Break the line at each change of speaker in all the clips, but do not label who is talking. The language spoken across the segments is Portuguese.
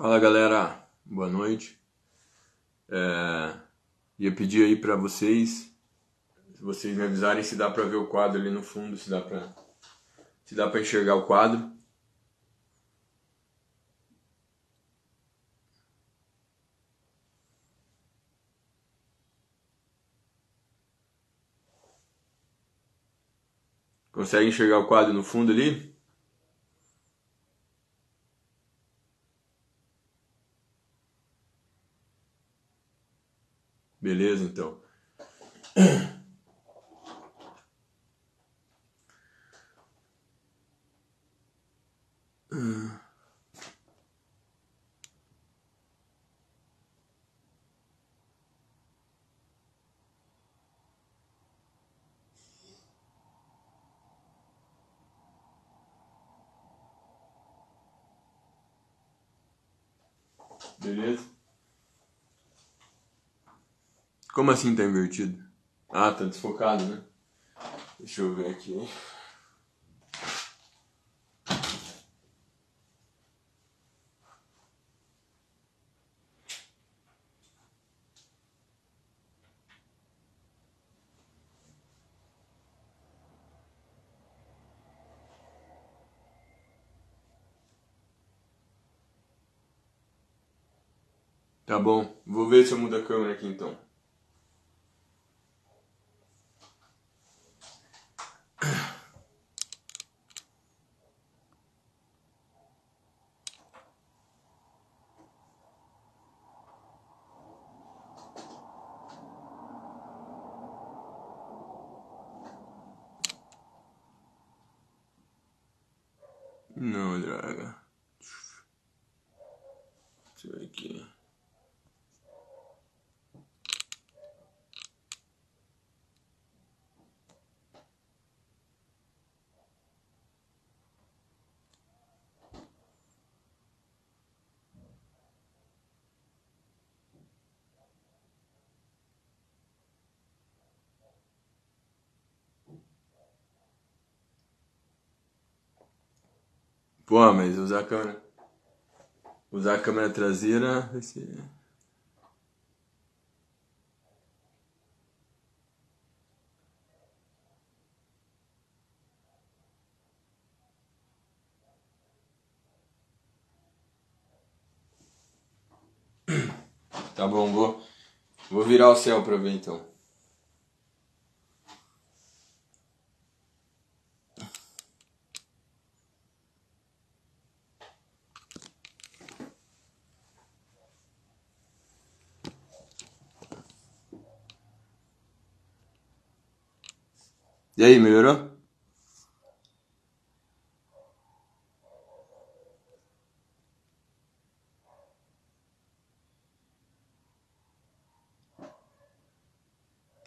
Fala galera, boa noite. É, ia pedir aí para vocês, se vocês me avisarem se dá para ver o quadro ali no fundo, se dá para se dá para enxergar o quadro. Consegue enxergar o quadro no fundo ali? Beleza, então. Beleza? Como assim tá invertido? Ah, tá desfocado, né? Deixa eu ver aqui. Tá bom, vou ver se eu mudo a câmera aqui então. Não, droga. Deixa eu ver aqui. Pô, mas usar a câmera. Usar a câmera traseira ser. Tá bom, vou, vou virar o céu pra ver então. E aí, melhorou?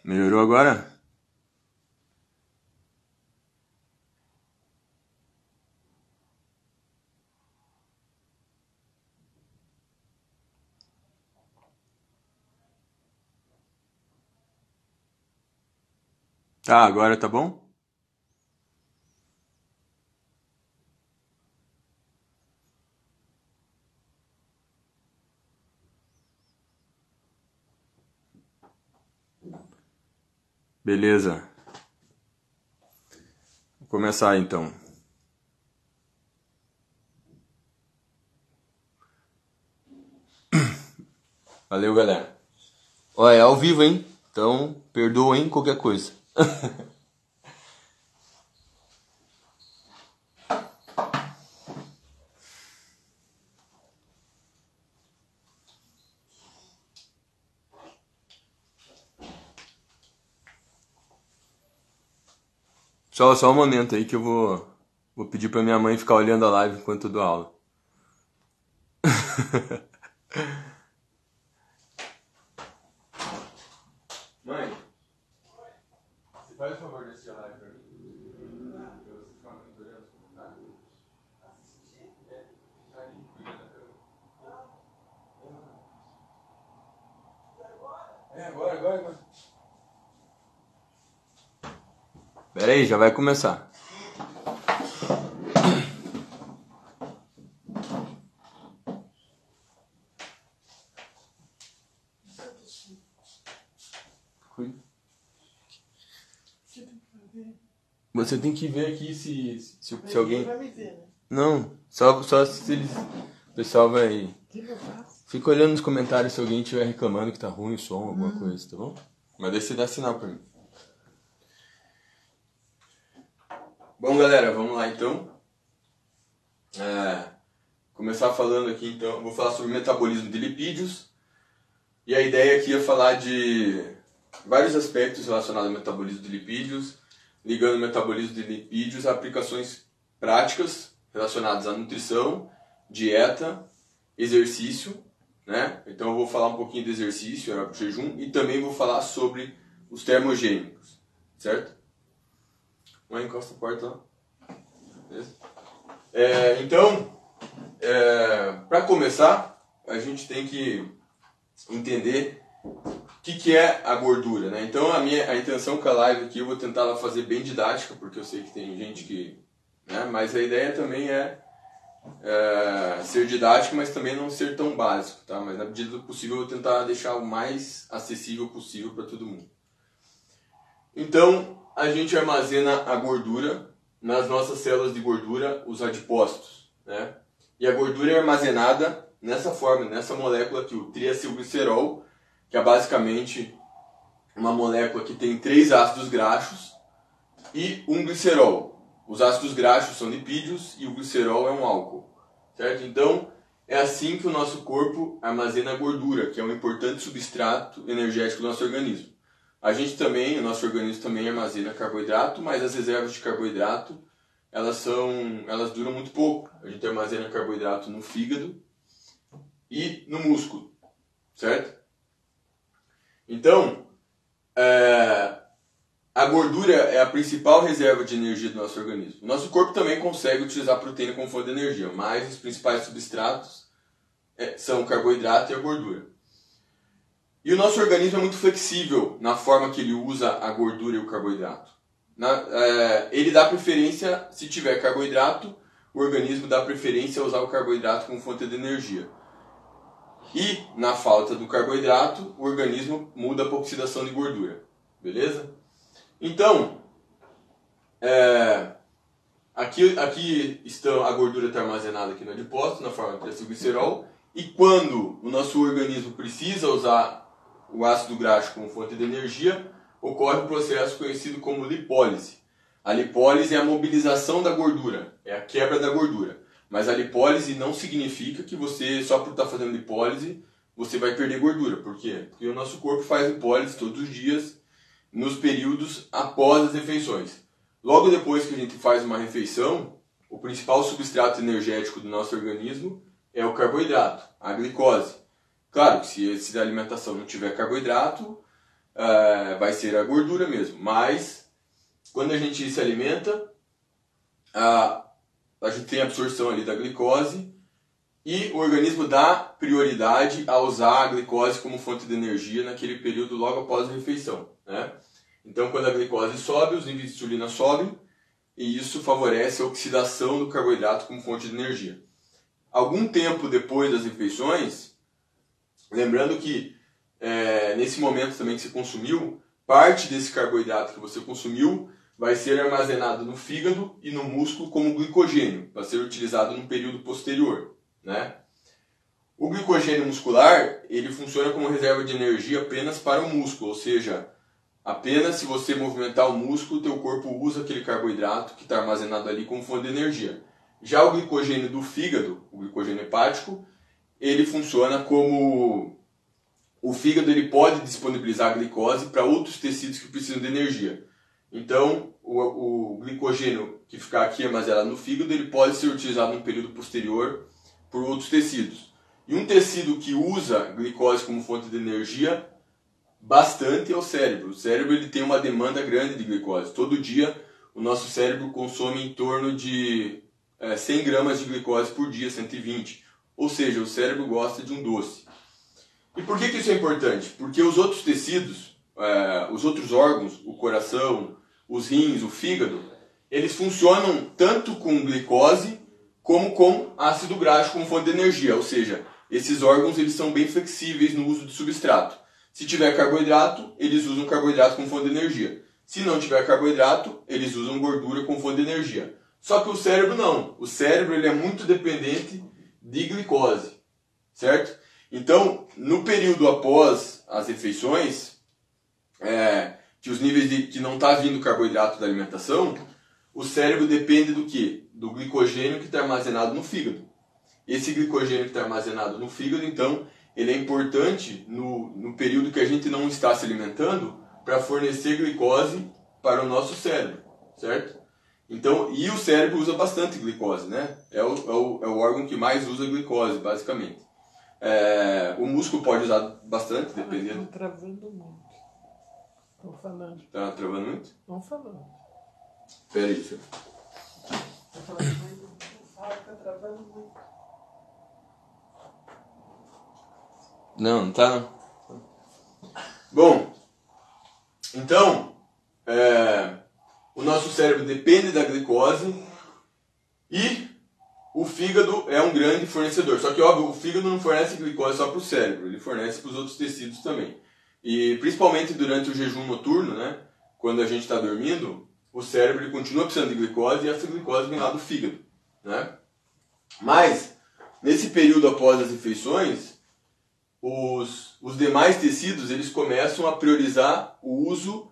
Melhorou agora? Tá, agora tá bom? Beleza. Vou começar então. Valeu, galera. Olha, é ao vivo, hein? Então, perdoem qualquer coisa. Só, só um momento aí que eu vou, vou pedir pra minha mãe ficar olhando a live enquanto eu dou aula. já vai começar. Você tem que ver aqui se, se, se alguém.
Vai me ver, né?
Não, só, só se eles. O pessoal vai. Fica olhando nos comentários se alguém estiver reclamando que tá ruim o som, alguma
hum.
coisa, tá bom? Mas deixa você dar sinal pra mim. Bom, galera, vamos lá então. É, começar falando aqui então. Vou falar sobre metabolismo de lipídios. E a ideia aqui é falar de vários aspectos relacionados ao metabolismo de lipídios, ligando o metabolismo de lipídios a aplicações práticas relacionadas à nutrição, dieta, exercício, né? Então eu vou falar um pouquinho de exercício, aeróbico jejum, e também vou falar sobre os termogênicos, certo? Mas encosta a porta lá. É, então, para começar, a gente tem que entender o que, que é a gordura, né? Então a minha a intenção com a live aqui eu vou tentar ela fazer bem didática, porque eu sei que tem gente que, né? Mas a ideia também é, é, ser didático, mas também não ser tão básico, tá? Mas na medida do possível eu vou tentar deixar o mais acessível possível para todo mundo. Então a gente armazena a gordura nas nossas células de gordura, os adipócitos, né? E a gordura é armazenada nessa forma, nessa molécula aqui, o triacilglicerol, que é basicamente uma molécula que tem três ácidos graxos e um glicerol. Os ácidos graxos são lipídios e o glicerol é um álcool, certo? Então, é assim que o nosso corpo armazena a gordura, que é um importante substrato energético do nosso organismo. A gente também, o nosso organismo também armazena carboidrato, mas as reservas de carboidrato, elas são, elas duram muito pouco. A gente armazena carboidrato no fígado e no músculo, certo? Então, é, a gordura é a principal reserva de energia do nosso organismo. O nosso corpo também consegue utilizar a proteína como fonte de energia, mas os principais substratos é, são o carboidrato e a gordura. E o nosso organismo é muito flexível na forma que ele usa a gordura e o carboidrato. Na, é, ele dá preferência, se tiver carboidrato, o organismo dá preferência a usar o carboidrato como fonte de energia. E, na falta do carboidrato, o organismo muda para oxidação de gordura. Beleza? Então, é, aqui, aqui estão, a gordura está armazenada aqui no adipócito, na forma de triacilglicerol. E quando o nosso organismo precisa usar o ácido graxo como fonte de energia, ocorre um processo conhecido como lipólise. A lipólise é a mobilização da gordura, é a quebra da gordura. Mas a lipólise não significa que você, só por estar fazendo lipólise, você vai perder gordura. Por quê? Porque o nosso corpo faz lipólise todos os dias, nos períodos após as refeições. Logo depois que a gente faz uma refeição, o principal substrato energético do nosso organismo é o carboidrato, a glicose. Claro que se, se a alimentação não tiver carboidrato, uh, vai ser a gordura mesmo. Mas, quando a gente se alimenta, a, a gente tem a absorção ali da glicose e o organismo dá prioridade a usar a glicose como fonte de energia naquele período logo após a refeição. Né? Então, quando a glicose sobe, os níveis de insulina sobem e isso favorece a oxidação do carboidrato como fonte de energia. Algum tempo depois das refeições, lembrando que é, nesse momento também que você consumiu, parte desse carboidrato que você consumiu vai ser armazenado no fígado e no músculo como glicogênio, para ser utilizado no período posterior. Né? O glicogênio muscular ele funciona como reserva de energia apenas para o músculo, ou seja, apenas se você movimentar o músculo, teu corpo usa aquele carboidrato que está armazenado ali como fonte de energia. Já o glicogênio do fígado, o glicogênio hepático, ele funciona como o fígado ele pode disponibilizar a glicose para outros tecidos que precisam de energia. Então, o, o glicogênio que ficar aqui armazenado no fígado, ele pode ser utilizado no período posterior por outros tecidos. E um tecido que usa glicose como fonte de energia bastante é o cérebro. O cérebro ele tem uma demanda grande de glicose. Todo dia o nosso cérebro consome em torno de é, 100 gramas de glicose por dia, 120. Ou seja, o cérebro gosta de um doce. E por que, que isso é importante? Porque os outros tecidos, é, os outros órgãos, o coração, os rins, o fígado, eles funcionam tanto com glicose como com ácido graxo como fonte de energia. Ou seja, esses órgãos eles são bem flexíveis no uso de substrato. Se tiver carboidrato, eles usam carboidrato como fonte de energia. Se não tiver carboidrato, eles usam gordura como fonte de energia. Só que o cérebro não. O cérebro ele é muito dependente de glicose, certo? Então, no período após as refeições, é, que os níveis de que não está vindo carboidrato da alimentação, o cérebro depende do que? Do glicogênio que está armazenado no fígado. Esse glicogênio que está armazenado no fígado, então, ele é importante no, no período que a gente não está se alimentando para fornecer glicose para o nosso cérebro, certo? Então, e o cérebro usa bastante glicose, né? É o, é o, é o órgão que mais usa glicose, basicamente. É, o músculo pode usar bastante, dependendo.
Estão travando muito. Estão falando.
Tá travando muito?
Estão falando.
Pera aí, senhor.
Estão falando muito. Está travando muito.
Não, não tá não. Bom, então, é, o nosso cérebro depende da glicose e o fígado é um grande fornecedor. Só que, óbvio, o fígado não fornece glicose só para o cérebro, ele fornece para os outros tecidos também. E principalmente durante o jejum noturno, né, quando a gente está dormindo, o cérebro continua precisando de glicose e essa glicose vem lá do fígado. Né? Mas, nesse período após as refeições, os, os demais tecidos eles começam a priorizar o uso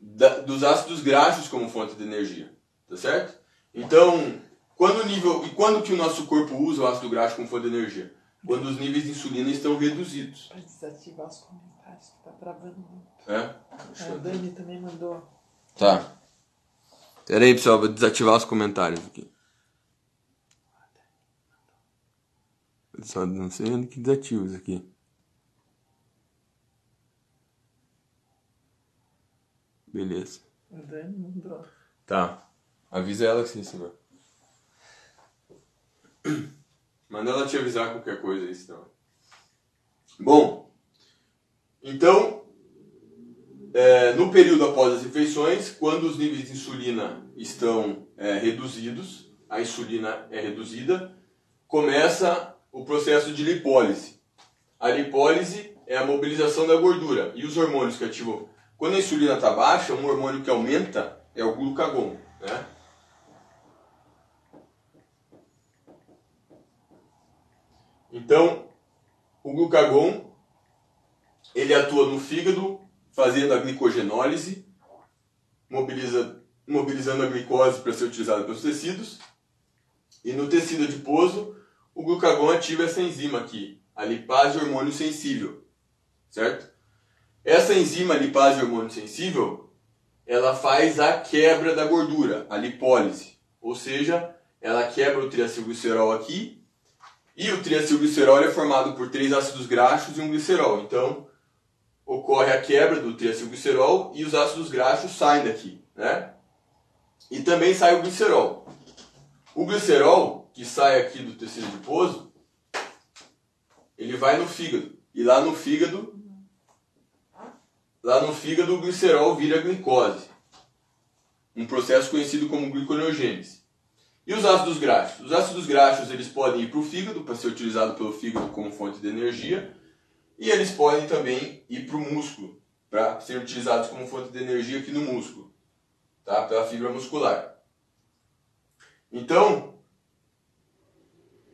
da, dos ácidos graxos como fonte de energia, tá certo? Então, quando o nível e quando que o nosso corpo usa o ácido graxo como fonte de energia? Quando os níveis de insulina estão reduzidos.
Para desativar os comentários, que está travando muito.
É?
A Dani também mandou.
Tá. Pera aí, pessoal, vou desativar os comentários aqui. Só não sei onde que desativa isso aqui. Beleza. Tá. Avisa ela que você recebeu. Manda ela te avisar qualquer coisa aí, senão. Bom, então, é, no período após as refeições, quando os níveis de insulina estão é, reduzidos, a insulina é reduzida, começa o processo de lipólise. A lipólise é a mobilização da gordura e os hormônios que ativam. Quando a insulina está baixa, um hormônio que aumenta é o glucagon. Né? Então, o glucagon ele atua no fígado, fazendo a glicogenólise, mobiliza, mobilizando a glicose para ser utilizada pelos tecidos. E no tecido adiposo, o glucagon ativa essa enzima aqui, a lipase hormônio sensível, certo? Essa enzima lipase hormônio sensível, ela faz a quebra da gordura, a lipólise. Ou seja, ela quebra o triacilglicerol aqui, e o triacilglicerol é formado por três ácidos graxos e um glicerol. Então, ocorre a quebra do triacilglicerol e os ácidos graxos saem daqui, né? E também sai o glicerol. O glicerol, que sai aqui do tecido adiposo, ele vai no fígado. E lá no fígado, lá no fígado o glicerol vira glicose. Um processo conhecido como gliconeogênese. E os ácidos graxos? Os ácidos graxos eles podem ir para o fígado, para ser utilizado pelo fígado como fonte de energia, e eles podem também ir para o músculo, para serem utilizados como fonte de energia aqui no músculo, tá? pela fibra muscular. Então,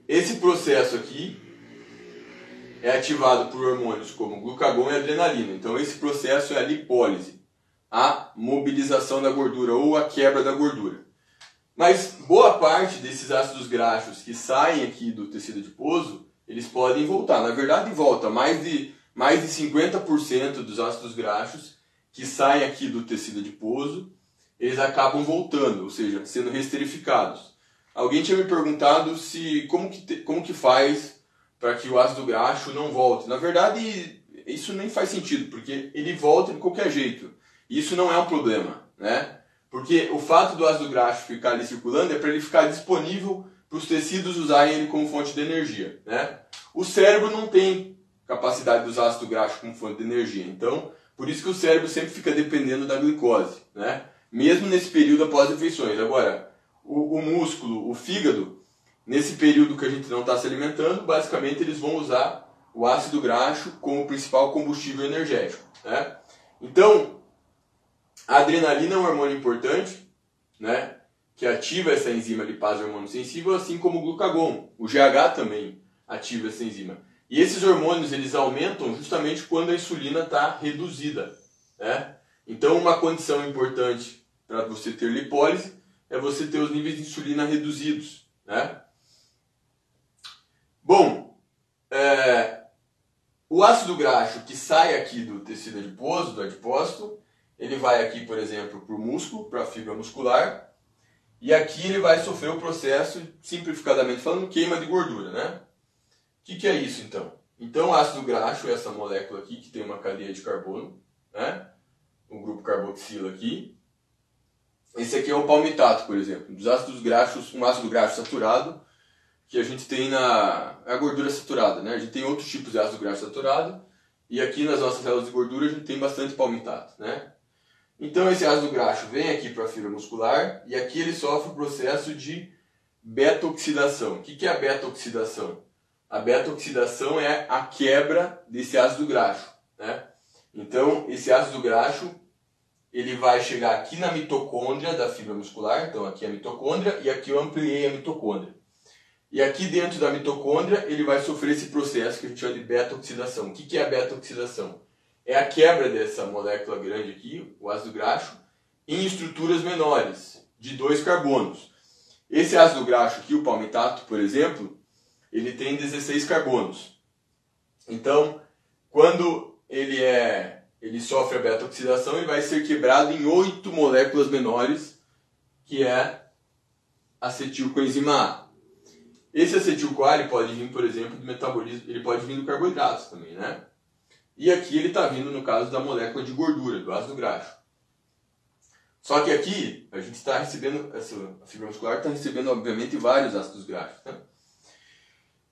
esse processo aqui é ativado por hormônios como glucagon e adrenalina. Então, esse processo é a lipólise, a mobilização da gordura ou a quebra da gordura. Mas boa parte desses ácidos graxos que saem aqui do tecido adiposo, eles podem voltar. Na verdade, volta mais de, mais de 50% dos ácidos graxos que saem aqui do tecido adiposo, eles acabam voltando, ou seja, sendo resterificados. Alguém tinha me perguntado se como que, como que faz para que o ácido graxo não volte. Na verdade, isso nem faz sentido, porque ele volta de qualquer jeito. Isso não é um problema, né? Porque o fato do ácido graxo ficar ali circulando é para ele ficar disponível para os tecidos usarem ele como fonte de energia. Né? O cérebro não tem capacidade de usar ácido graxo como fonte de energia. Então, por isso que o cérebro sempre fica dependendo da glicose. Né? Mesmo nesse período após refeições. Agora, o, o músculo, o fígado, nesse período que a gente não está se alimentando, basicamente eles vão usar o ácido graxo como principal combustível energético. Né? Então, a adrenalina é um hormônio importante, né? que ativa essa enzima lipase hormônio sensível, assim como o glucagon. O GH também ativa essa enzima. E esses hormônios eles aumentam justamente quando a insulina está reduzida. Né? Então, uma condição importante para você ter lipólise é você ter os níveis de insulina reduzidos. Né? Bom, é, o ácido graxo que sai aqui do tecido adiposo, do adipócito, ele vai aqui, por exemplo, para o músculo, para a fibra muscular, e aqui ele vai sofrer o processo, simplificadamente falando, queima de gordura, né? O que, que é isso, então? Então, o ácido graxo é essa molécula aqui, que tem uma cadeia de carbono, né? O grupo carboxila aqui. Esse aqui é o palmitato, por exemplo. Dos ácidos graxos, um ácido graxo saturado, que a gente tem na a gordura saturada, né? A gente tem outros tipos de ácido graxo saturado, e aqui nas nossas células de gordura a gente tem bastante palmitato, né? Então esse ácido graxo vem aqui para a fibra muscular e aqui ele sofre o processo de beta-oxidação. O que é a beta-oxidação? A beta-oxidação é a quebra desse ácido graxo. Né? Então esse ácido graxo ele vai chegar aqui na mitocôndria da fibra muscular, então aqui é a mitocôndria e aqui eu ampliei a mitocôndria. E aqui dentro da mitocôndria ele vai sofrer esse processo que a gente chama de beta-oxidação. O que é a beta-oxidação? é a quebra dessa molécula grande aqui, o ácido graxo, em estruturas menores, de dois carbonos. Esse ácido graxo aqui, o palmitato, por exemplo, ele tem 16 carbonos. Então, quando ele é ele sofre a beta-oxidação, ele vai ser quebrado em oito moléculas menores, que é acetilcoenzima A. Esse acetil-CoA pode vir, por exemplo, do metabolismo, ele pode vir do carboidrato também, né? E aqui ele está vindo no caso da molécula de gordura, do ácido graxo. Só que aqui a gente está recebendo, a fibra muscular está recebendo obviamente vários ácidos graxos. Né?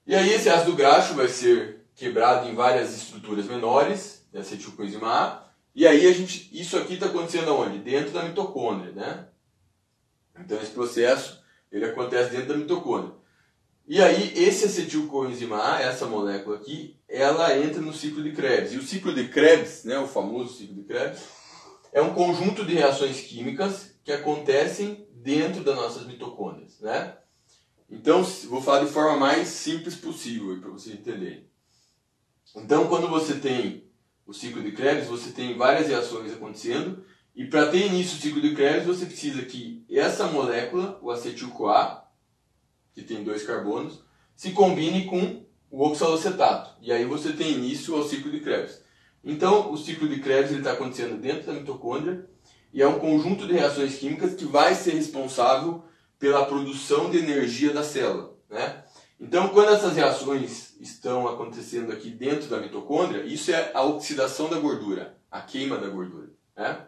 E aí esse ácido graxo vai ser quebrado em várias estruturas menores, de acetilcoenzima A, e aí a gente, isso aqui está acontecendo onde? Dentro da mitocôndria, né? Então esse processo ele acontece dentro da mitocôndria. E aí, esse acetilcoenzima A, essa molécula aqui, ela entra no ciclo de Krebs. E o ciclo de Krebs, né, o famoso ciclo de Krebs, é um conjunto de reações químicas que acontecem dentro das nossas mitocôndrias. Né? Então, vou falar de forma mais simples possível para vocês entenderem. Então, quando você tem o ciclo de Krebs, você tem várias reações acontecendo, e para ter início o ciclo de Krebs, você precisa que essa molécula, o acetil-CoA, que tem dois carbonos, se combine com o oxalocetato. E aí você tem início ao ciclo de Krebs. Então, o ciclo de Krebs está acontecendo dentro da mitocôndria e é um conjunto de reações químicas que vai ser responsável pela produção de energia da célula. Né? Então, quando essas reações estão acontecendo aqui dentro da mitocôndria, isso é a oxidação da gordura, a queima da gordura. Né?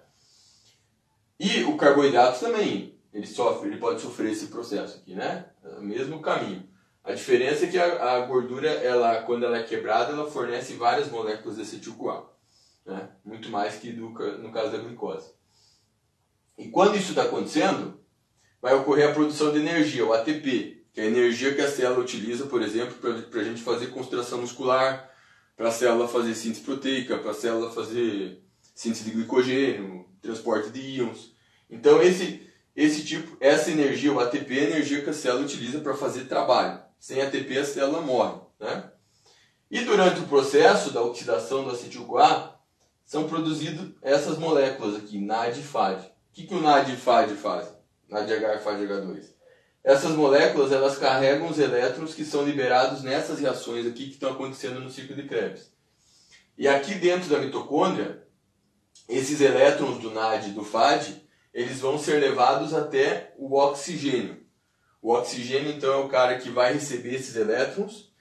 E o carboidrato também ele sofre, ele pode sofrer esse processo aqui, né? Mesmo caminho. A diferença é que a, a, gordura, ela, quando ela é quebrada, ela fornece várias moléculas de acetil-CoA, né? Muito mais que do, no caso da glicose. E quando isso está acontecendo, vai ocorrer a produção de energia, o ATP, que é a energia que a célula utiliza, por exemplo, para a gente fazer contração muscular, para a célula fazer síntese proteica, para a célula fazer síntese de glicogênio, transporte de íons. Então esse esse tipo, essa energia, o ATP, é a energia que a célula utiliza para fazer trabalho. Sem ATP a célula morre. Né? E durante o processo da oxidação do acetil-CoA, são produzidas essas moléculas aqui, NAD e FAD. O que, que o NAD e FAD fazem? NADH e FADH2. Essas moléculas elas carregam os elétrons que são liberados nessas reações aqui que estão acontecendo no ciclo de Krebs. E aqui dentro da mitocôndria, esses elétrons do NAD e do FAD eles vão ser levados até o oxigênio. O oxigênio, então, é o cara que vai receber esses elétrons,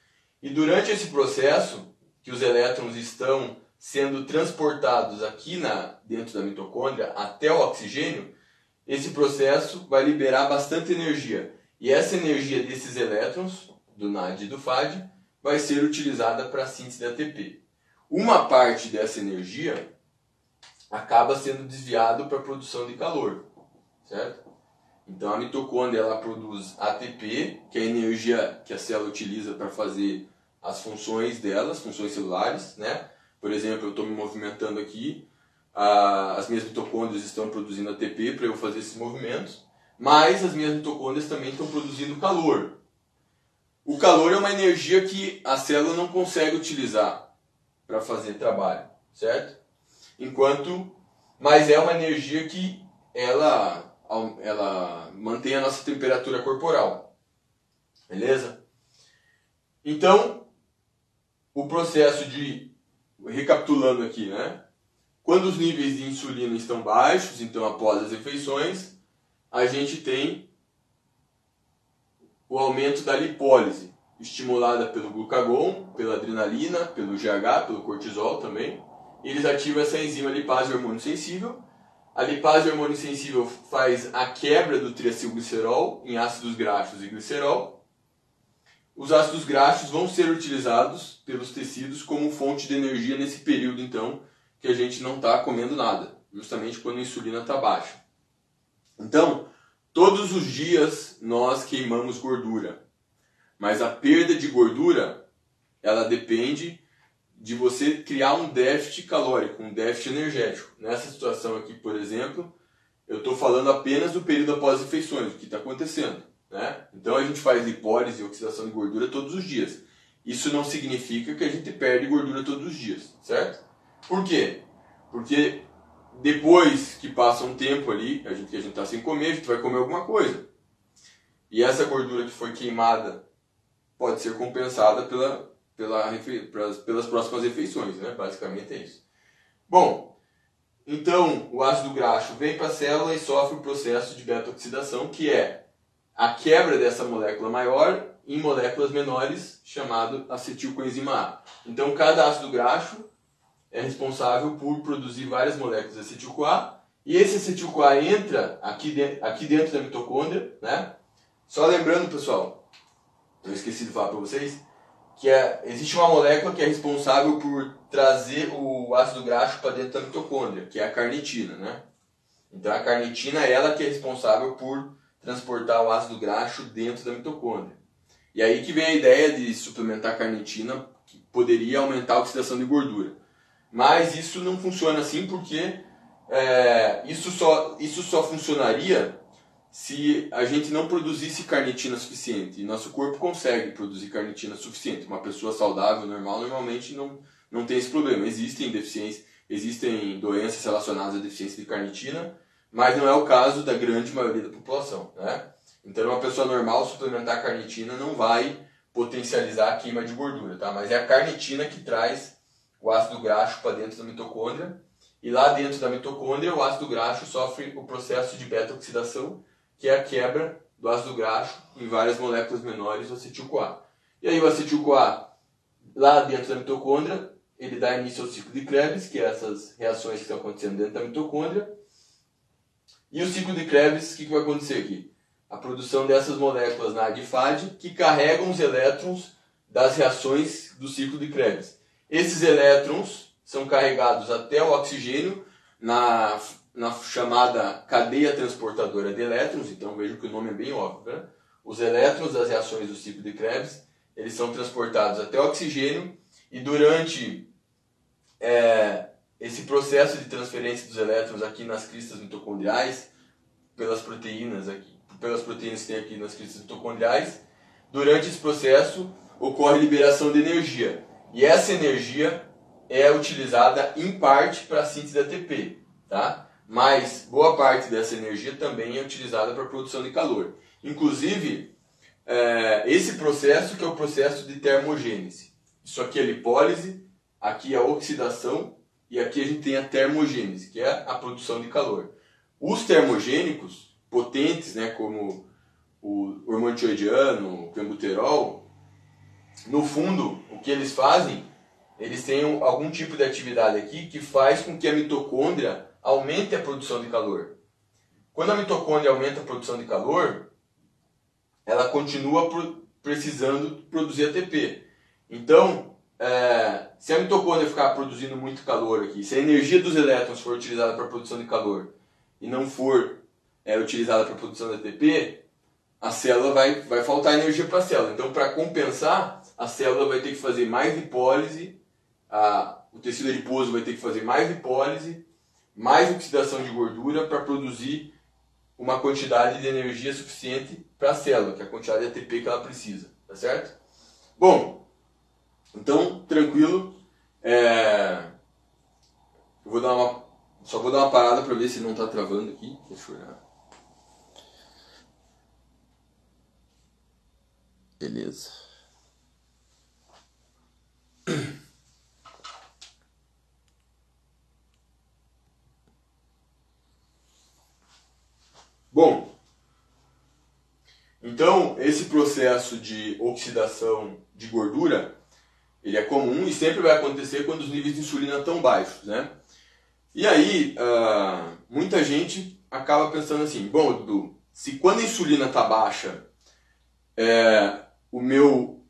e durante esse processo, que os elétrons estão sendo transportados aqui na, dentro da mitocôndria até o oxigênio, esse processo vai liberar bastante energia. E essa energia desses elétrons, do NAD e do FAD, vai ser utilizada para a síntese de ATP. Uma parte dessa energia acaba sendo desviado para a produção de calor, certo? Então a mitocôndria ela produz ATP, que é a energia que a célula utiliza para fazer as funções delas, funções celulares, né? Por exemplo, eu estou me movimentando aqui, as minhas mitocôndrias estão produzindo ATP para eu fazer esses movimentos, mas as minhas mitocôndrias também estão produzindo calor. O calor é uma energia que a célula não consegue utilizar para fazer trabalho, certo? Enquanto, mas é uma energia que ela, ela mantém a nossa temperatura corporal, beleza? Então, o processo de, recapitulando aqui, né? Quando os níveis de insulina estão baixos, então após as refeições, a gente tem o aumento da lipólise, estimulada pelo glucagon, pela adrenalina, pelo GH, pelo cortisol também. Eles ativam essa enzima lipase hormônio sensível. A lipase hormônio sensível faz a quebra do triacilglicerol em ácidos graxos e glicerol. Os ácidos graxos vão ser utilizados pelos tecidos como fonte de energia nesse período, então, que a gente não está comendo nada, justamente quando a insulina está baixa. Então, Todos os dias nós queimamos gordura, mas a perda de gordura ela depende de você criar um déficit calórico, um déficit energético. Nessa situação aqui, por exemplo, eu estou falando apenas do período após as refeições, o que está acontecendo. Né? Então a gente faz lipólise e oxidação de gordura todos os dias. Isso não significa que a gente perde gordura todos os dias, certo? Por quê? Porque depois que passa um tempo ali, a gente, que a gente está sem comer, a gente vai comer alguma coisa. E essa gordura que foi queimada pode ser compensada pela, pela, pelas, pelas próximas refeições, né? Basicamente é isso. Bom, então o ácido graxo vem para a célula e sofre o processo de beta-oxidação, que é a quebra dessa molécula maior em moléculas menores, chamado acetilcoenzima A. Então cada ácido graxo é responsável por produzir várias moléculas de acetil-CoA e esse acetil-CoA entra aqui dentro, aqui dentro da mitocôndria, né? Só lembrando, pessoal, eu esqueci de falar para vocês, que é, existe uma molécula que é responsável por trazer o ácido graxo para dentro da mitocôndria, que é a carnitina, né? Então a carnitina é ela que é responsável por transportar o ácido graxo dentro da mitocôndria. E aí que vem a ideia de suplementar carnitina, que poderia aumentar a oxidação de gordura. Mas isso não funciona assim porque é, isso, só, isso só funcionaria se a gente não produzisse carnitina suficiente. E nosso corpo consegue produzir carnitina suficiente. Uma pessoa saudável, normal, normalmente não, não tem esse problema. Existem deficiências, existem doenças relacionadas à deficiência de carnitina, mas não é o caso da grande maioria da população. Né? Então, uma pessoa normal suplementar carnitina não vai potencializar a queima de gordura, tá? mas é a carnitina que traz o ácido graxo para dentro da mitocôndria. E lá dentro da mitocôndria, o ácido graxo sofre o processo de beta-oxidação, que é a quebra do ácido graxo em várias moléculas menores do acetil-CoA. E aí o acetil-CoA, lá dentro da mitocôndria, ele dá início ao ciclo de Krebs, que é essas reações que estão acontecendo dentro da mitocôndria. E o ciclo de Krebs, o que, que vai acontecer aqui? A produção dessas moléculas na ADFAD que carregam os elétrons das reações do ciclo de Krebs. Esses elétrons são carregados até o oxigênio na, na chamada cadeia transportadora de elétrons, então vejam que o nome é bem óbvio. Né? Os elétrons das reações do ciclo de Krebs eles são transportados até o oxigênio e durante é, esse processo de transferência dos elétrons aqui nas cristas mitocondriais, pelas proteínas aqui, pelas proteínas que tem aqui nas cristas mitocondriais, durante esse processo ocorre liberação de energia. E essa energia é utilizada em parte para a síntese de ATP, tá? Mas boa parte dessa energia também é utilizada para a produção de calor. Inclusive, é, esse processo que é o processo de termogênese. Isso aqui é lipólise, aqui é a oxidação e aqui a gente tem a termogênese, que é a produção de calor. Os termogênicos potentes, né, como o hormônio o clenbuterol, no fundo, o que eles fazem, eles têm algum tipo de atividade aqui que faz com que a mitocôndria aumente a produção de calor. Quando a mitocôndria aumenta a produção de calor, ela continua precisando produzir ATP. Então, é, se a mitocôndria ficar produzindo muito calor aqui, se a energia dos elétrons for utilizada para a produção de calor e não for é, utilizada para a produção de ATP, a célula vai, vai faltar energia para a célula. Então, para compensar, a célula vai ter que fazer mais lipólise, a, o tecido adiposo vai ter que fazer mais lipólise, mais oxidação de gordura para produzir uma quantidade de energia suficiente para a célula, que é a quantidade de ATP que ela precisa, tá certo? Bom, então, tranquilo. É... Eu vou dar uma... Só vou dar uma parada para ver se não está travando aqui. Deixa eu olhar. Beleza. Bom, então esse processo de oxidação de gordura ele é comum e sempre vai acontecer quando os níveis de insulina estão baixos, né? E aí uh, muita gente acaba pensando assim, bom, Dudu, se quando a insulina está baixa é, o meu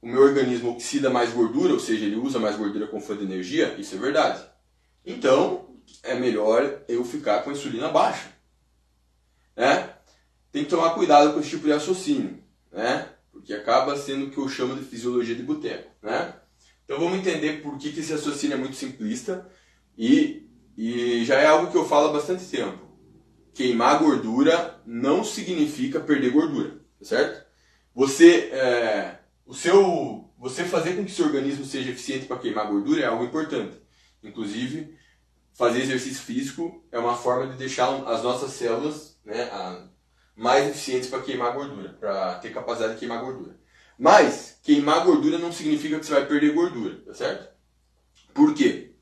o meu organismo oxida mais gordura, ou seja, ele usa mais gordura como fonte de energia, isso é verdade. Então, é melhor eu ficar com a insulina baixa. Né? Tem que tomar cuidado com esse tipo de raciocínio, né? Porque acaba sendo o que eu chamo de fisiologia de boteco. Né? Então vamos entender por que, que esse raciocínio é muito simplista e, e já é algo que eu falo há bastante tempo. Queimar gordura não significa perder gordura, tá certo? Você, é, o seu, você fazer com que seu organismo seja eficiente para queimar gordura é algo importante. Inclusive, fazer exercício físico é uma forma de deixar as nossas células né, a, mais eficientes para queimar gordura, para ter capacidade de queimar gordura. Mas queimar gordura não significa que você vai perder gordura, tá certo? Por quê?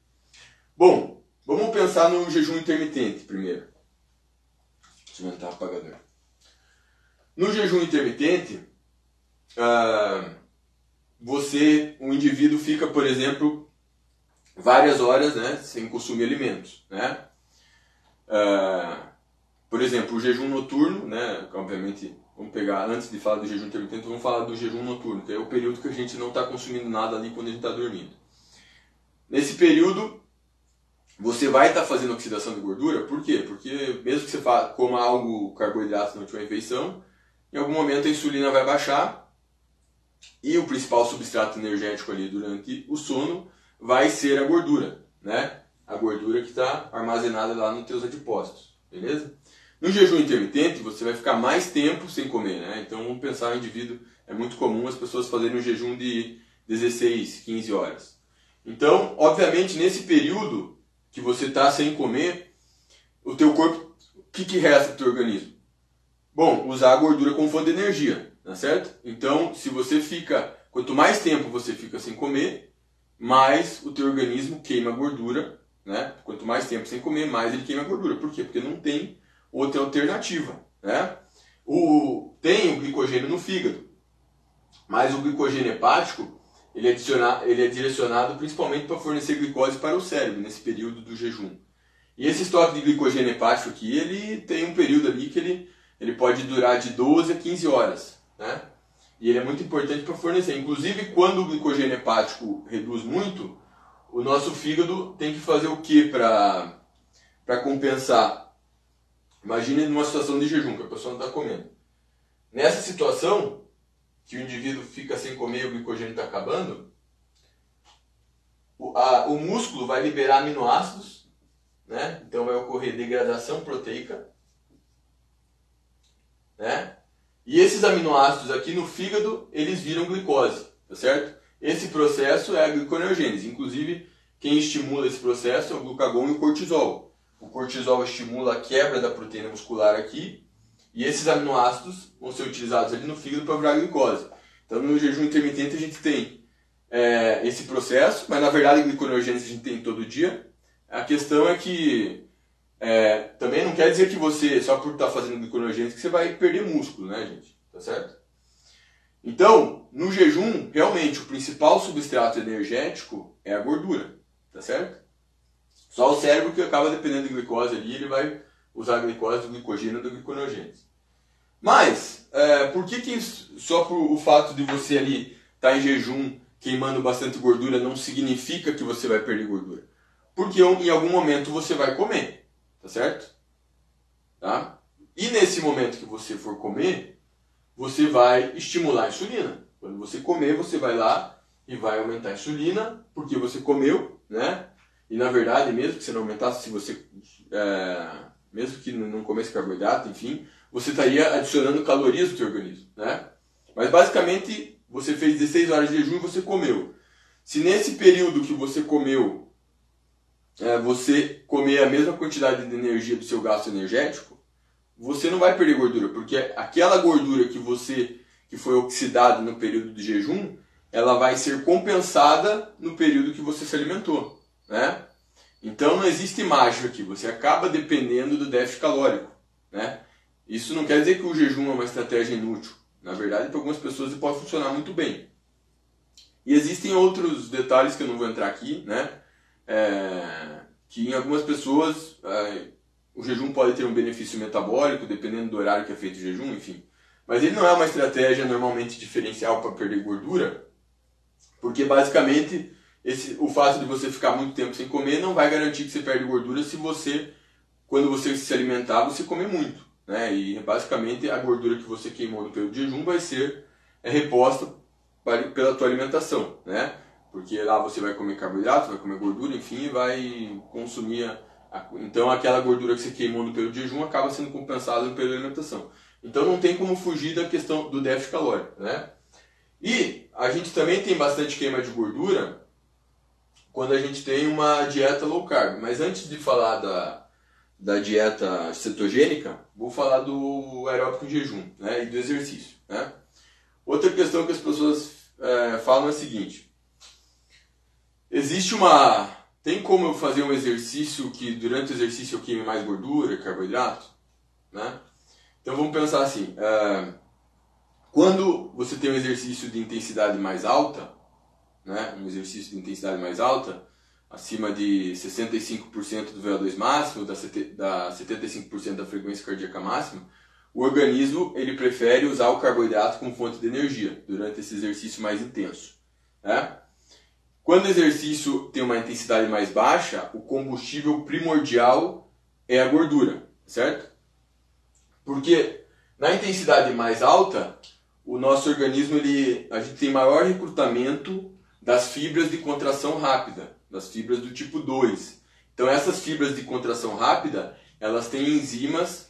Bom, vamos pensar no jejum intermitente primeiro. Deixa eu aumentar o apagador. No jejum intermitente, ah, você, um indivíduo fica, por exemplo, várias horas né, sem consumir alimentos. Né? Ah, por exemplo, o jejum noturno, né, obviamente, vamos pegar, antes de falar do jejum intermitente, vamos falar do jejum noturno, que é o período que a gente não está consumindo nada ali quando a gente está dormindo. Nesse período, você vai estar tá fazendo oxidação de gordura, por quê? Porque mesmo que você coma algo carboidrato na última refeição, em algum momento a insulina vai baixar e o principal substrato energético ali durante o sono vai ser a gordura, né? A gordura que está armazenada lá nos teus adipócitos, beleza? No jejum intermitente, você vai ficar mais tempo sem comer, né? Então, vamos pensar no indivíduo, é muito comum as pessoas fazerem um jejum de 16, 15 horas. Então, obviamente, nesse período que você está sem comer, o teu corpo, o que, que resta do teu organismo? Bom, usar a gordura como fonte de energia, tá certo? Então, se você fica, quanto mais tempo você fica sem comer, mais o teu organismo queima gordura, né? Quanto mais tempo sem comer, mais ele queima gordura. Por quê? Porque não tem outra alternativa, né? O, tem o glicogênio no fígado, mas o glicogênio hepático ele é, ele é direcionado principalmente para fornecer glicose para o cérebro nesse período do jejum. E esse estoque de glicogênio hepático aqui, ele tem um período ali que ele ele pode durar de 12 a 15 horas, né? E ele é muito importante para fornecer. Inclusive, quando o glicogênio hepático reduz muito, o nosso fígado tem que fazer o que para compensar? Imagine numa situação de jejum, que a pessoa não está comendo. Nessa situação, que o indivíduo fica sem comer e o glicogênio está acabando, o, a, o músculo vai liberar aminoácidos, né? então vai ocorrer degradação proteica, né? E esses aminoácidos aqui no fígado, eles viram glicose, tá certo? Esse processo é a gliconeogênese. Inclusive, quem estimula esse processo é o glucagon e o cortisol. O cortisol estimula a quebra da proteína muscular aqui, e esses aminoácidos vão ser utilizados ali no fígado para virar glicose. Então, no jejum intermitente, a gente tem é, esse processo, mas na verdade a gliconeogênese a gente tem todo dia. A questão é que é, também não quer dizer que você, só por estar tá fazendo gliconogênese, que você vai perder músculo, né, gente? Tá certo? Então, no jejum, realmente, o principal substrato energético é a gordura, tá certo? Só o cérebro que acaba dependendo de glicose ali, ele vai usar a glicose do glicogênio da gliconogênese. Mas, é, por que, que só por o fato de você ali estar tá em jejum, queimando bastante gordura, não significa que você vai perder gordura? Porque em algum momento você vai comer. Tá certo? Tá? E nesse momento que você for comer, você vai estimular a insulina. Quando você comer, você vai lá e vai aumentar a insulina, porque você comeu, né? E na verdade, mesmo que você não aumentasse, se você. É, mesmo que não comesse carboidrato, enfim, você estaria adicionando calorias no seu organismo, né? Mas basicamente, você fez 16 horas de jejum e você comeu. Se nesse período que você comeu, é, você comer a mesma quantidade de energia do seu gasto energético, você não vai perder gordura, porque aquela gordura que você que foi oxidada no período de jejum, ela vai ser compensada no período que você se alimentou, né? Então não existe mágica aqui, você acaba dependendo do déficit calórico, né? Isso não quer dizer que o jejum é uma estratégia inútil. Na verdade, para algumas pessoas ele pode funcionar muito bem. E existem outros detalhes que eu não vou entrar aqui, né? É, que em algumas pessoas é, o jejum pode ter um benefício metabólico, dependendo do horário que é feito o jejum, enfim. Mas ele não é uma estratégia normalmente diferencial para perder gordura, porque basicamente esse, o fato de você ficar muito tempo sem comer não vai garantir que você perde gordura se você, quando você se alimentar, você comer muito. Né? E basicamente a gordura que você queimou no período de jejum vai ser é reposta pela tua alimentação, né? Porque lá você vai comer carboidrato, vai comer gordura, enfim, vai consumir. A, então aquela gordura que você queimou no período de jejum acaba sendo compensada de alimentação. Então não tem como fugir da questão do déficit calórico, né? E a gente também tem bastante queima de gordura quando a gente tem uma dieta low carb. Mas antes de falar da, da dieta cetogênica, vou falar do aeróbico em jejum né, e do exercício. Né? Outra questão que as pessoas é, falam é a seguinte: existe uma. Tem como eu fazer um exercício que durante o exercício eu queime mais gordura, carboidrato? Né? Então vamos pensar assim: é, quando você tem um exercício de intensidade mais alta, né, um exercício de intensidade mais alta, acima de 65% do VO2 máximo, da, da 75% da frequência cardíaca máxima, o organismo ele prefere usar o carboidrato como fonte de energia durante esse exercício mais intenso. Né? Quando o exercício tem uma intensidade mais baixa, o combustível primordial é a gordura, certo? Porque na intensidade mais alta, o nosso organismo ele, a gente tem maior recrutamento das fibras de contração rápida das fibras do tipo 2. Então essas fibras de contração rápida, elas têm enzimas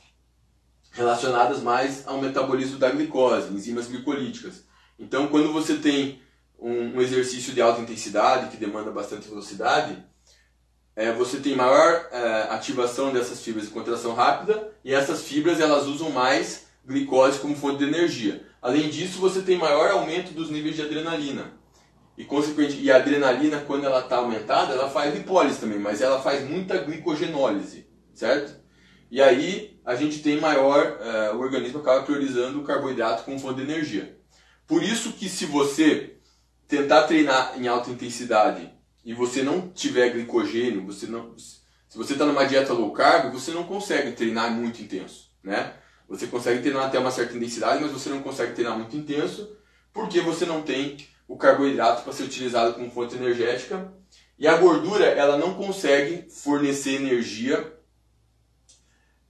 relacionadas mais ao metabolismo da glicose, enzimas glicolíticas. Então quando você tem um, exercício de alta intensidade que demanda bastante velocidade, é, você tem maior é, ativação dessas fibras de contração rápida e essas fibras elas usam mais glicose como fonte de energia. Além disso, você tem maior aumento dos níveis de adrenalina e consequentemente e a adrenalina quando ela está aumentada ela faz lipólise também mas ela faz muita glicogenólise certo? E aí a gente tem maior uh, o organismo acaba priorizando o carboidrato como fonte de energia. Por isso que se você tentar treinar em alta intensidade e você não tiver glicogênio você não se você está numa dieta low carb você não consegue treinar muito intenso né? Você consegue treinar até uma certa intensidade mas você não consegue treinar muito intenso porque você não tem o carboidrato para ser utilizado como fonte energética e a gordura ela não consegue fornecer energia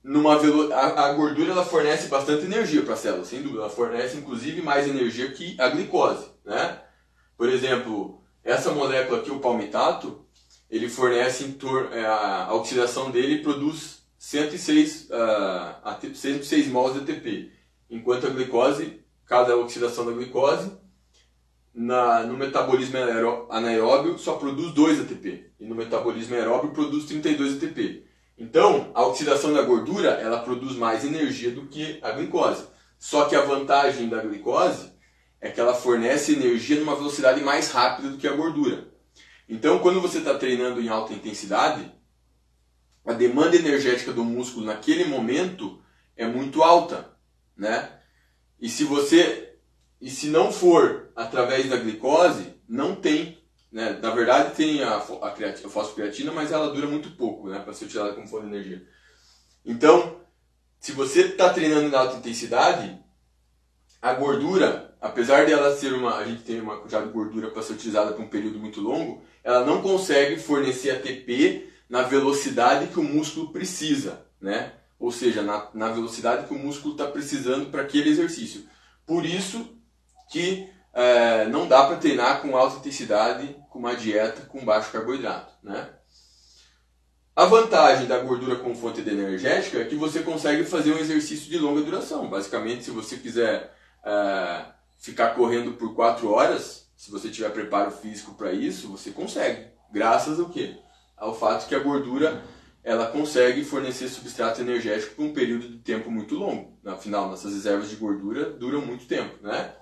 numa velo... a, gordura ela fornece bastante energia para a célula, sem dúvida, ela fornece inclusive mais energia que a glicose, né? Por exemplo, essa molécula aqui, o palmitato, ele fornece em tor... É, a oxidação dele produz 106, uh, 106 mols de ATP, enquanto a glicose, cada oxidação da glicose na, no metabolismo anaeróbio só produz 2 ATP e no metabolismo aeróbio produz 32 ATP. Então, a oxidação da gordura ela produz mais energia do que a glicose. Só que a vantagem da glicose é que ela fornece energia numa velocidade mais rápida do que a gordura. Então, quando você está treinando em alta intensidade, a demanda energética do músculo naquele momento é muito alta, né? E se você e se não for através da glicose, não tem. Né? Na verdade, tem a, a, creatina, a fosfocreatina, mas ela dura muito pouco né? para ser utilizada como fonte de energia. Então, se você está treinando em alta intensidade, a gordura, apesar de ela ser uma. A gente tem uma quantidade de gordura para ser utilizada por um período muito longo, ela não consegue fornecer ATP na velocidade que o músculo precisa, né? Ou seja, na, na velocidade que o músculo está precisando para aquele exercício. Por isso que é, não dá para treinar com alta intensidade, com uma dieta com baixo carboidrato, né? A vantagem da gordura como fonte energética é que você consegue fazer um exercício de longa duração. Basicamente, se você quiser é, ficar correndo por 4 horas, se você tiver preparo físico para isso, você consegue. Graças ao quê? Ao fato que a gordura ela consegue fornecer substrato energético por um período de tempo muito longo. Afinal, nossas reservas de gordura duram muito tempo, né?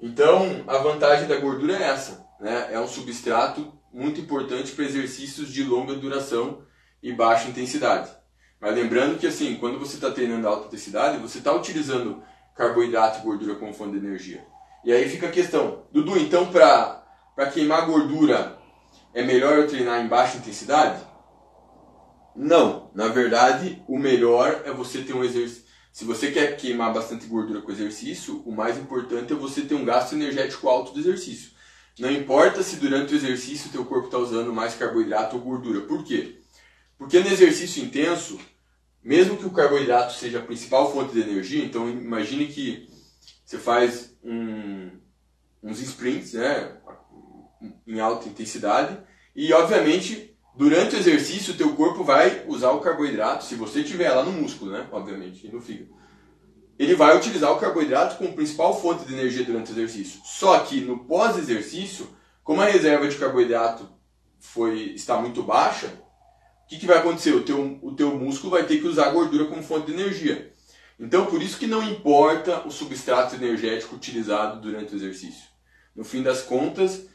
Então, a vantagem da gordura é essa, né? É um substrato muito importante para exercícios de longa duração e baixa intensidade. Mas lembrando que assim, quando você está treinando alta intensidade, você está utilizando carboidrato e gordura como fonte de energia. E aí fica a questão, Dudu, então para queimar gordura é melhor eu treinar em baixa intensidade? Não, na verdade o melhor é você ter um exercício se você quer queimar bastante gordura com exercício, o mais importante é você ter um gasto energético alto do exercício. Não importa se durante o exercício teu corpo está usando mais carboidrato ou gordura. Por quê? Porque no exercício intenso, mesmo que o carboidrato seja a principal fonte de energia, então imagine que você faz um, uns sprints né, em alta intensidade e obviamente Durante o exercício, o teu corpo vai usar o carboidrato, se você tiver lá no músculo, né? Obviamente, e no fígado. Ele vai utilizar o carboidrato como principal fonte de energia durante o exercício. Só que no pós-exercício, como a reserva de carboidrato foi, está muito baixa, o que, que vai acontecer? O teu, o teu músculo vai ter que usar a gordura como fonte de energia. Então, por isso que não importa o substrato energético utilizado durante o exercício. No fim das contas,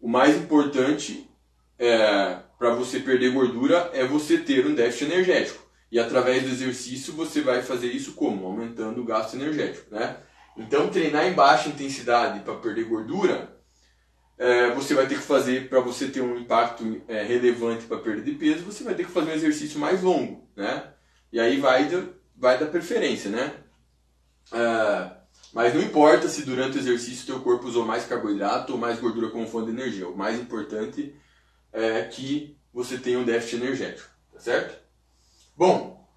o mais importante é, para você perder gordura é você ter um déficit energético. E através do exercício você vai fazer isso como? Aumentando o gasto energético. Né? Então, treinar em baixa intensidade para perder gordura, é, você vai ter que fazer, para você ter um impacto é, relevante para perda de peso, você vai ter que fazer um exercício mais longo. Né? E aí vai, da, vai da preferência. Né? É, mas não importa se durante o exercício teu corpo usou mais carboidrato ou mais gordura como fonte de energia. O mais importante é, que você tenha um déficit energético, tá certo? Bom,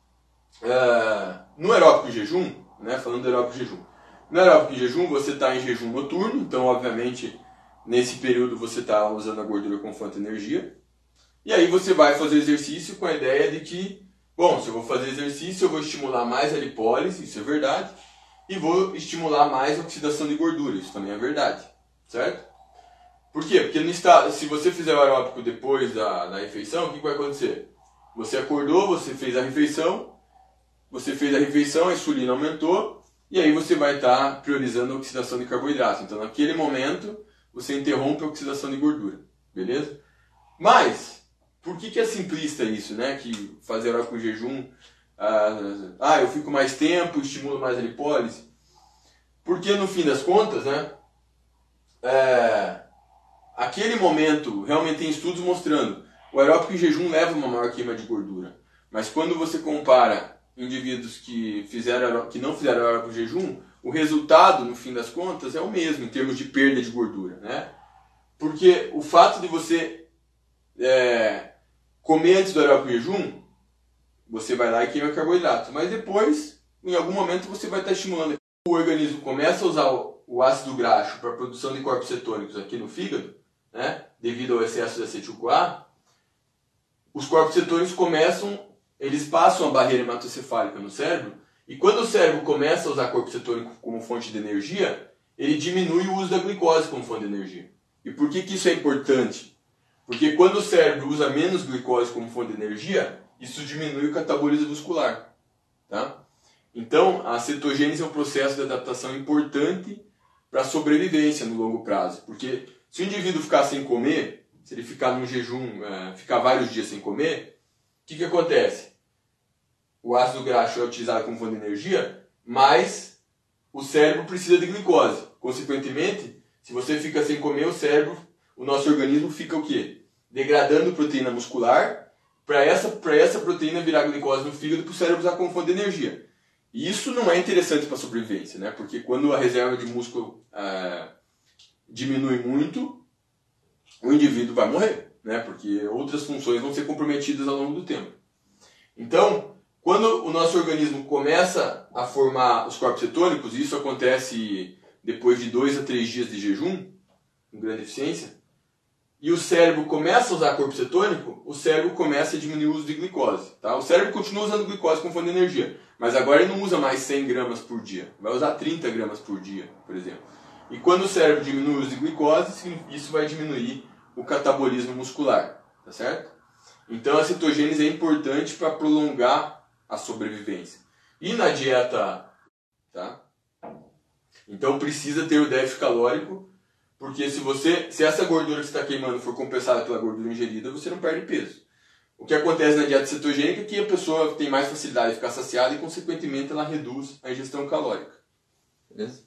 uh, no aeróbico jejum, né, falando do aeróbico jejum, no aeróbico jejum você está em jejum noturno, então obviamente nesse período você está usando a gordura como fonte energia, e aí você vai fazer exercício com a ideia de que, bom, se eu vou fazer exercício eu vou estimular mais a lipólise, isso é verdade, e vou estimular mais a oxidação de gordura, isso também é verdade, certo? Por quê? Porque no estado, se você fizer o aeróbico depois da, da refeição, o que vai acontecer? Você acordou, você fez a refeição, você fez a refeição, a insulina aumentou, e aí você vai estar tá priorizando a oxidação de carboidrato. Então, naquele momento, você interrompe a oxidação de gordura, beleza? Mas, por que, que é simplista isso, né? Que fazer aeróbico em jejum, ah, ah, eu fico mais tempo, estimulo mais a lipólise. Porque, no fim das contas, né? É, aquele momento, realmente tem estudos mostrando, o aeróbico em jejum leva uma maior queima de gordura. Mas quando você compara indivíduos que, fizeram, que não fizeram aeróbico em jejum, o resultado, no fim das contas, é o mesmo em termos de perda de gordura. Né? Porque o fato de você é, comer antes do aeróbico em jejum, você vai lá e queima carboidrato. Mas depois, em algum momento, você vai estar estimulando. O organismo começa a usar o ácido graxo para a produção de corpos cetônicos aqui no fígado, né, devido ao excesso de acetil-CoA, os corpos cetônicos começam, eles passam a barreira hematocefálica no cérebro, e quando o cérebro começa a usar corpo cetônico como fonte de energia, ele diminui o uso da glicose como fonte de energia. E por que, que isso é importante? Porque quando o cérebro usa menos glicose como fonte de energia, isso diminui o catabolismo muscular. Tá? Então, a cetogênese é um processo de adaptação importante para a sobrevivência no longo prazo. Porque se o indivíduo ficar sem comer, se ele ficar num jejum, é, ficar vários dias sem comer, o que, que acontece? O ácido graxo é utilizado como fonte de energia, mas o cérebro precisa de glicose. Consequentemente, se você fica sem comer, o cérebro, o nosso organismo fica o quê? Degradando proteína muscular para essa, essa proteína virar glicose no fígado para o cérebro usar como fonte de energia. E isso não é interessante para a sobrevivência, né? porque quando a reserva de músculo é, diminui muito, o indivíduo vai morrer, né? Porque outras funções vão ser comprometidas ao longo do tempo. Então, quando o nosso organismo começa a formar os corpos cetônicos, e isso acontece depois de dois a três dias de jejum, com grande eficiência, e o cérebro começa a usar corpo cetônico, o cérebro começa a diminuir o uso de glicose. Tá? O cérebro continua usando glicose como fonte de energia, mas agora ele não usa mais 100 gramas por dia, vai usar 30 gramas por dia, por exemplo. E quando o cérebro diminui o uso de glicose, isso vai diminuir o catabolismo muscular, tá certo? Então a cetogênese é importante para prolongar a sobrevivência. E na dieta, tá? Então precisa ter o déficit calórico, porque se você, se essa gordura que está queimando for compensada pela gordura ingerida, você não perde peso. O que acontece na dieta cetogênica é que a pessoa tem mais facilidade de ficar saciada e, consequentemente, ela reduz a ingestão calórica. Beleza?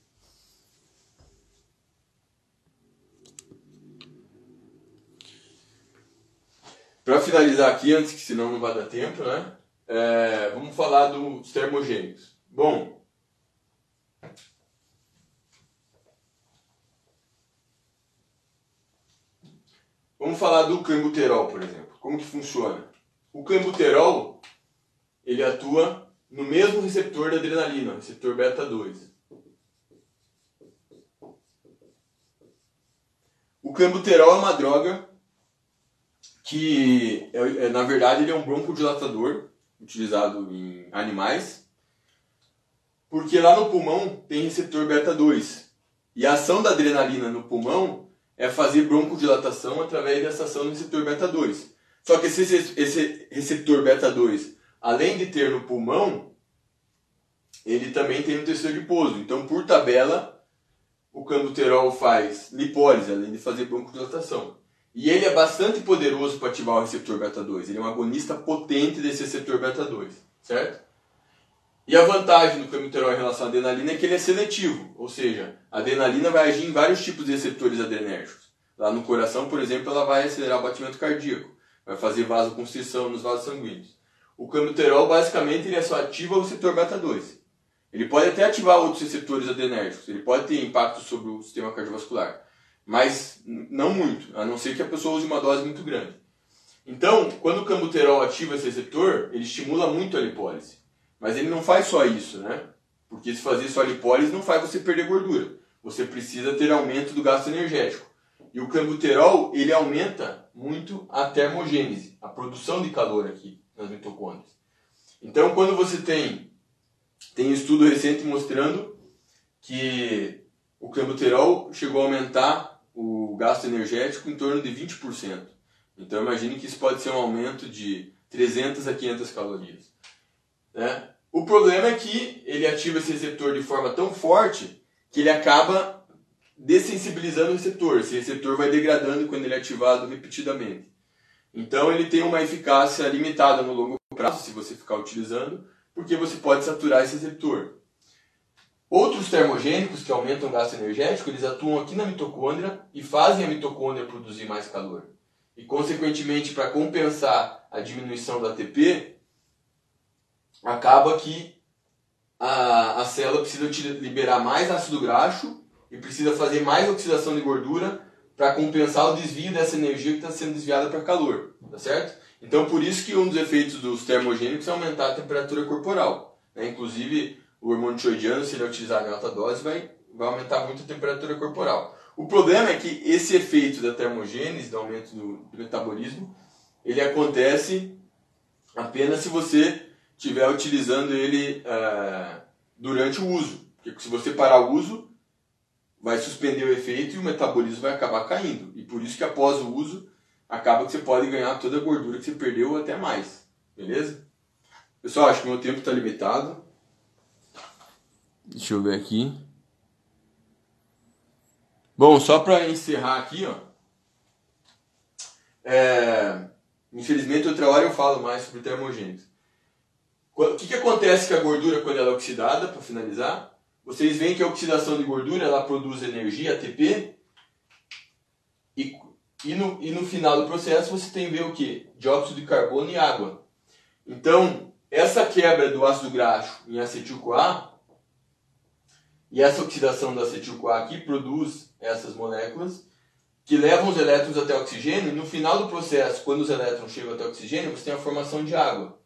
Para finalizar aqui, antes que senão não vai dar tempo, né? É, vamos falar dos termogênicos. Bom, vamos falar do clenbuterol, por exemplo. Como que funciona? O clenbuterol, ele atua no mesmo receptor da adrenalina, receptor beta 2. O clenbuterol é uma droga que, é, na verdade, ele é um broncodilatador utilizado em animais, porque lá no pulmão tem receptor beta 2. E a ação da adrenalina no pulmão é fazer broncodilatação através dessa ação do receptor beta 2. Só que esse, esse receptor beta 2, além de ter no pulmão, ele também tem no tecido adiposo. Então, por tabela, o cambuterol faz lipólise, além de fazer broncodilatação. E ele é bastante poderoso para ativar o receptor beta-2. Ele é um agonista potente desse receptor beta-2, certo? E a vantagem do clenbuterol em relação à adenalina é que ele é seletivo, ou seja, a adenalina vai agir em vários tipos de receptores adrenérgicos. Lá no coração, por exemplo, ela vai acelerar o batimento cardíaco, vai fazer vasoconstrição nos vasos sanguíneos. O clenbuterol, basicamente, ele só ativa o receptor beta-2. Ele pode até ativar outros receptores adrenérgicos, ele pode ter impacto sobre o sistema cardiovascular mas não muito, a não ser que a pessoa use uma dose muito grande. Então, quando o cambuterol ativa esse receptor, ele estimula muito a lipólise. Mas ele não faz só isso, né? Porque se fazer só lipólise não faz você perder gordura. Você precisa ter aumento do gasto energético. E o cambuterol, ele aumenta muito a termogênese, a produção de calor aqui nas mitocôndrias. Então, quando você tem tem estudo recente mostrando que o cambuterol chegou a aumentar gasto energético em torno de 20%. Então imagine que isso pode ser um aumento de 300 a 500 calorias. Né? O problema é que ele ativa esse receptor de forma tão forte que ele acaba dessensibilizando o receptor. Esse receptor vai degradando quando ele é ativado repetidamente. Então ele tem uma eficácia limitada no longo prazo, se você ficar utilizando, porque você pode saturar esse receptor. Outros termogênicos que aumentam o gasto energético, eles atuam aqui na mitocôndria e fazem a mitocôndria produzir mais calor. E, consequentemente, para compensar a diminuição do ATP, acaba que a, a célula precisa liberar mais ácido graxo e precisa fazer mais oxidação de gordura para compensar o desvio dessa energia que está sendo desviada para calor, tá certo? Então, por isso que um dos efeitos dos termogênicos é aumentar a temperatura corporal. Né? Inclusive, o hormônio tiroidiano, se ele é utilizado em alta dose, vai, vai aumentar muito a temperatura corporal. O problema é que esse efeito da termogênese, do aumento do, do metabolismo, ele acontece apenas se você estiver utilizando ele uh, durante o uso. Porque se você parar o uso, vai suspender o efeito e o metabolismo vai acabar caindo. E por isso que após o uso, acaba que você pode ganhar toda a gordura que você perdeu ou até mais. Beleza? Pessoal, acho que meu tempo está limitado. Deixa eu ver aqui. Bom, só para encerrar aqui, ó. É, infelizmente, outra hora eu falo mais sobre termogênicos. O que, que acontece com a gordura quando ela é oxidada, para finalizar? Vocês veem que a oxidação de gordura ela produz energia, ATP, e, e, no, e no final do processo você tem ver o que? Dióxido de carbono e água. Então, essa quebra do ácido graxo em acetil-CoA e essa oxidação do acetil-CoA aqui produz essas moléculas que levam os elétrons até o oxigênio e no final do processo, quando os elétrons chegam até o oxigênio, você tem a formação de água.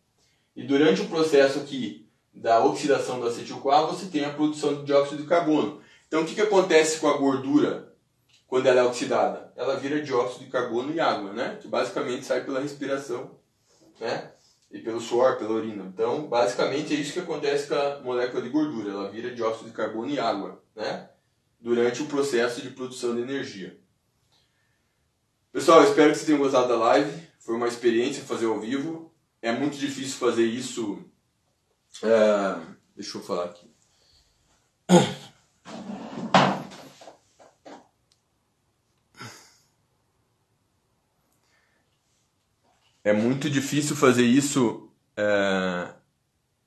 E durante o processo aqui da oxidação do acetil-CoA, você tem a produção de dióxido de carbono. Então o que, que acontece com a gordura quando ela é oxidada? Ela vira dióxido de carbono e água, né? Que basicamente sai pela respiração, né? E pelo suor, pela urina. Então, basicamente é isso que acontece com a molécula de gordura. Ela vira dióxido de carbono e água, né? Durante o processo de produção de energia. Pessoal, espero que vocês tenham gostado da live. Foi uma experiência fazer ao vivo. É muito difícil fazer isso. É... Deixa eu falar aqui. É muito difícil fazer isso é,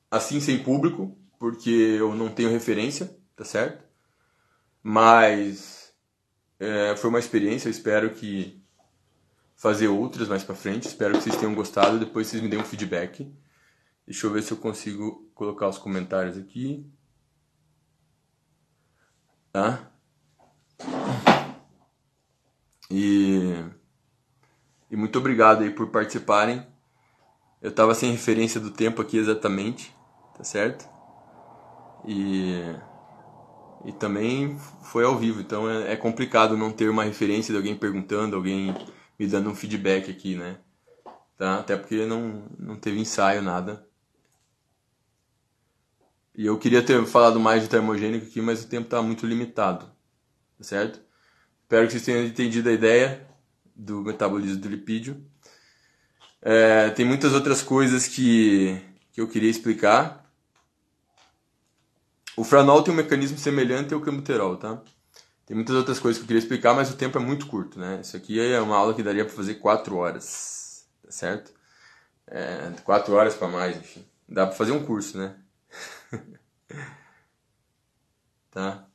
assim sem público, porque eu não tenho referência, tá certo? Mas é, foi uma experiência, eu espero que fazer outras mais para frente. Espero que vocês tenham gostado. Depois vocês me deem um feedback. Deixa eu ver se eu consigo colocar os comentários aqui. Tá? E, e muito obrigado aí por participarem. Eu tava sem referência do tempo aqui exatamente, tá certo? E, e também foi ao vivo, então é, é complicado não ter uma referência de alguém perguntando, alguém me dando um feedback aqui, né? Tá? Até porque não, não teve ensaio, nada. E eu queria ter falado mais de termogênico aqui, mas o tempo está muito limitado, tá certo? Espero que vocês tenham entendido a ideia do metabolismo do lipídio. É, tem muitas outras coisas que, que eu queria explicar. O franol tem um mecanismo semelhante ao cambuterol, tá? Tem muitas outras coisas que eu queria explicar, mas o tempo é muito curto, né? Isso aqui é uma aula que daria para fazer quatro horas, tá certo? É, quatro horas para mais, enfim. Dá para fazer um curso, né? tá?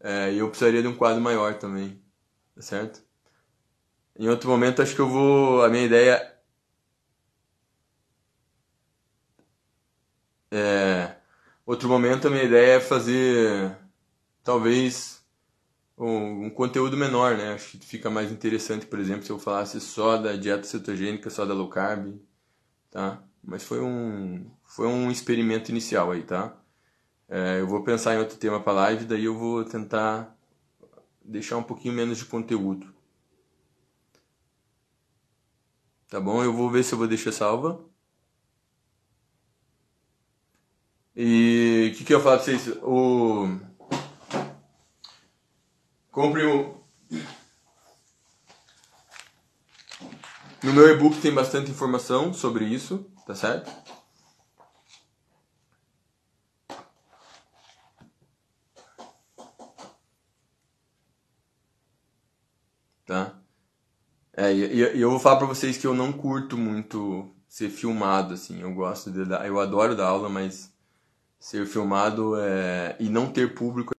É, eu precisaria de um quadro maior também, tá certo? Em outro momento, acho que eu vou. A minha ideia. É. Outro momento, a minha ideia é fazer. Talvez um, um, conteúdo menor, né? Acho que fica mais interessante, por exemplo, se eu falasse só da dieta cetogênica, só da low carb, tá? Mas foi um, foi um experimento inicial aí, tá? É, eu vou pensar em outro tema para live, daí eu vou tentar deixar um pouquinho menos de conteúdo. Tá bom? Eu vou ver se eu vou deixar salva. E o que, que eu falo pra vocês? O Compre o. No meu e-book tem bastante informação sobre isso, tá certo? Tá? É, e, e eu vou falar pra vocês que eu não curto muito ser filmado, assim. Eu gosto de dar. Eu adoro dar aula, mas ser filmado é, e não ter público